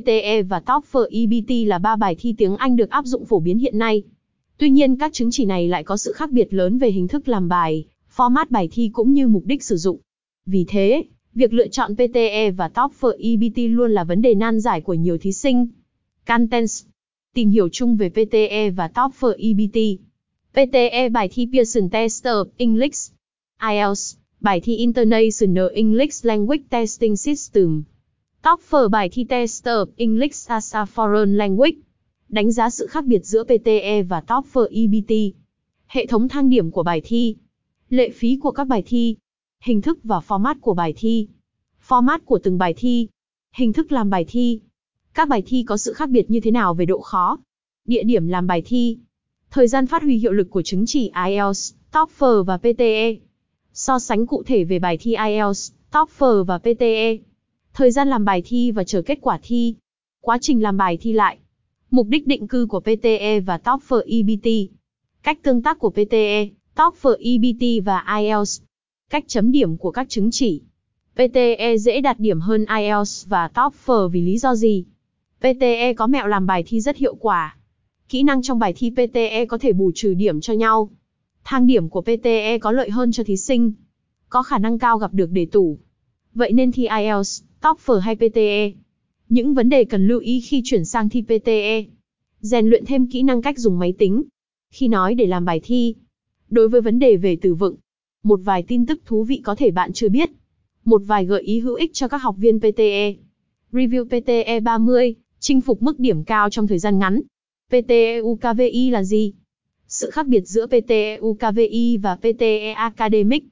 PTE và TOEFL EBT là ba bài thi tiếng Anh được áp dụng phổ biến hiện nay. Tuy nhiên các chứng chỉ này lại có sự khác biệt lớn về hình thức làm bài, format bài thi cũng như mục đích sử dụng. Vì thế, việc lựa chọn PTE và TOEFL EBT luôn là vấn đề nan giải của nhiều thí sinh. Contents Tìm hiểu chung về PTE và TOEFL EBT. PTE bài thi Pearson Tester English. IELTS bài thi International English Language Testing System. TOEFL bài thi Tester English as a Foreign Language. Đánh giá sự khác biệt giữa PTE và TOEFL EBT. Hệ thống thang điểm của bài thi. Lệ phí của các bài thi. Hình thức và format của bài thi. Format của từng bài thi. Hình thức làm bài thi. Các bài thi có sự khác biệt như thế nào về độ khó? Địa điểm làm bài thi. Thời gian phát huy hiệu lực của chứng chỉ IELTS, TOEFL và PTE. So sánh cụ thể về bài thi IELTS, TOEFL và PTE. Thời gian làm bài thi và chờ kết quả thi. Quá trình làm bài thi lại. Mục đích định cư của PTE và TOEFL EBT. Cách tương tác của PTE, TOEFL EBT và IELTS. Cách chấm điểm của các chứng chỉ. PTE dễ đạt điểm hơn IELTS và TOEFL vì lý do gì? PTE có mẹo làm bài thi rất hiệu quả. Kỹ năng trong bài thi PTE có thể bù trừ điểm cho nhau. Thang điểm của PTE có lợi hơn cho thí sinh. Có khả năng cao gặp được đề tủ. Vậy nên thi IELTS, TOEFL hay PTE? Những vấn đề cần lưu ý khi chuyển sang thi PTE. Rèn luyện thêm kỹ năng cách dùng máy tính. Khi nói để làm bài thi. Đối với vấn đề về từ vựng. Một vài tin tức thú vị có thể bạn chưa biết. Một vài gợi ý hữu ích cho các học viên PTE. Review PTE 30, chinh phục mức điểm cao trong thời gian ngắn. PTE UKVI là gì? Sự khác biệt giữa PTE UKVI và PTE Academic.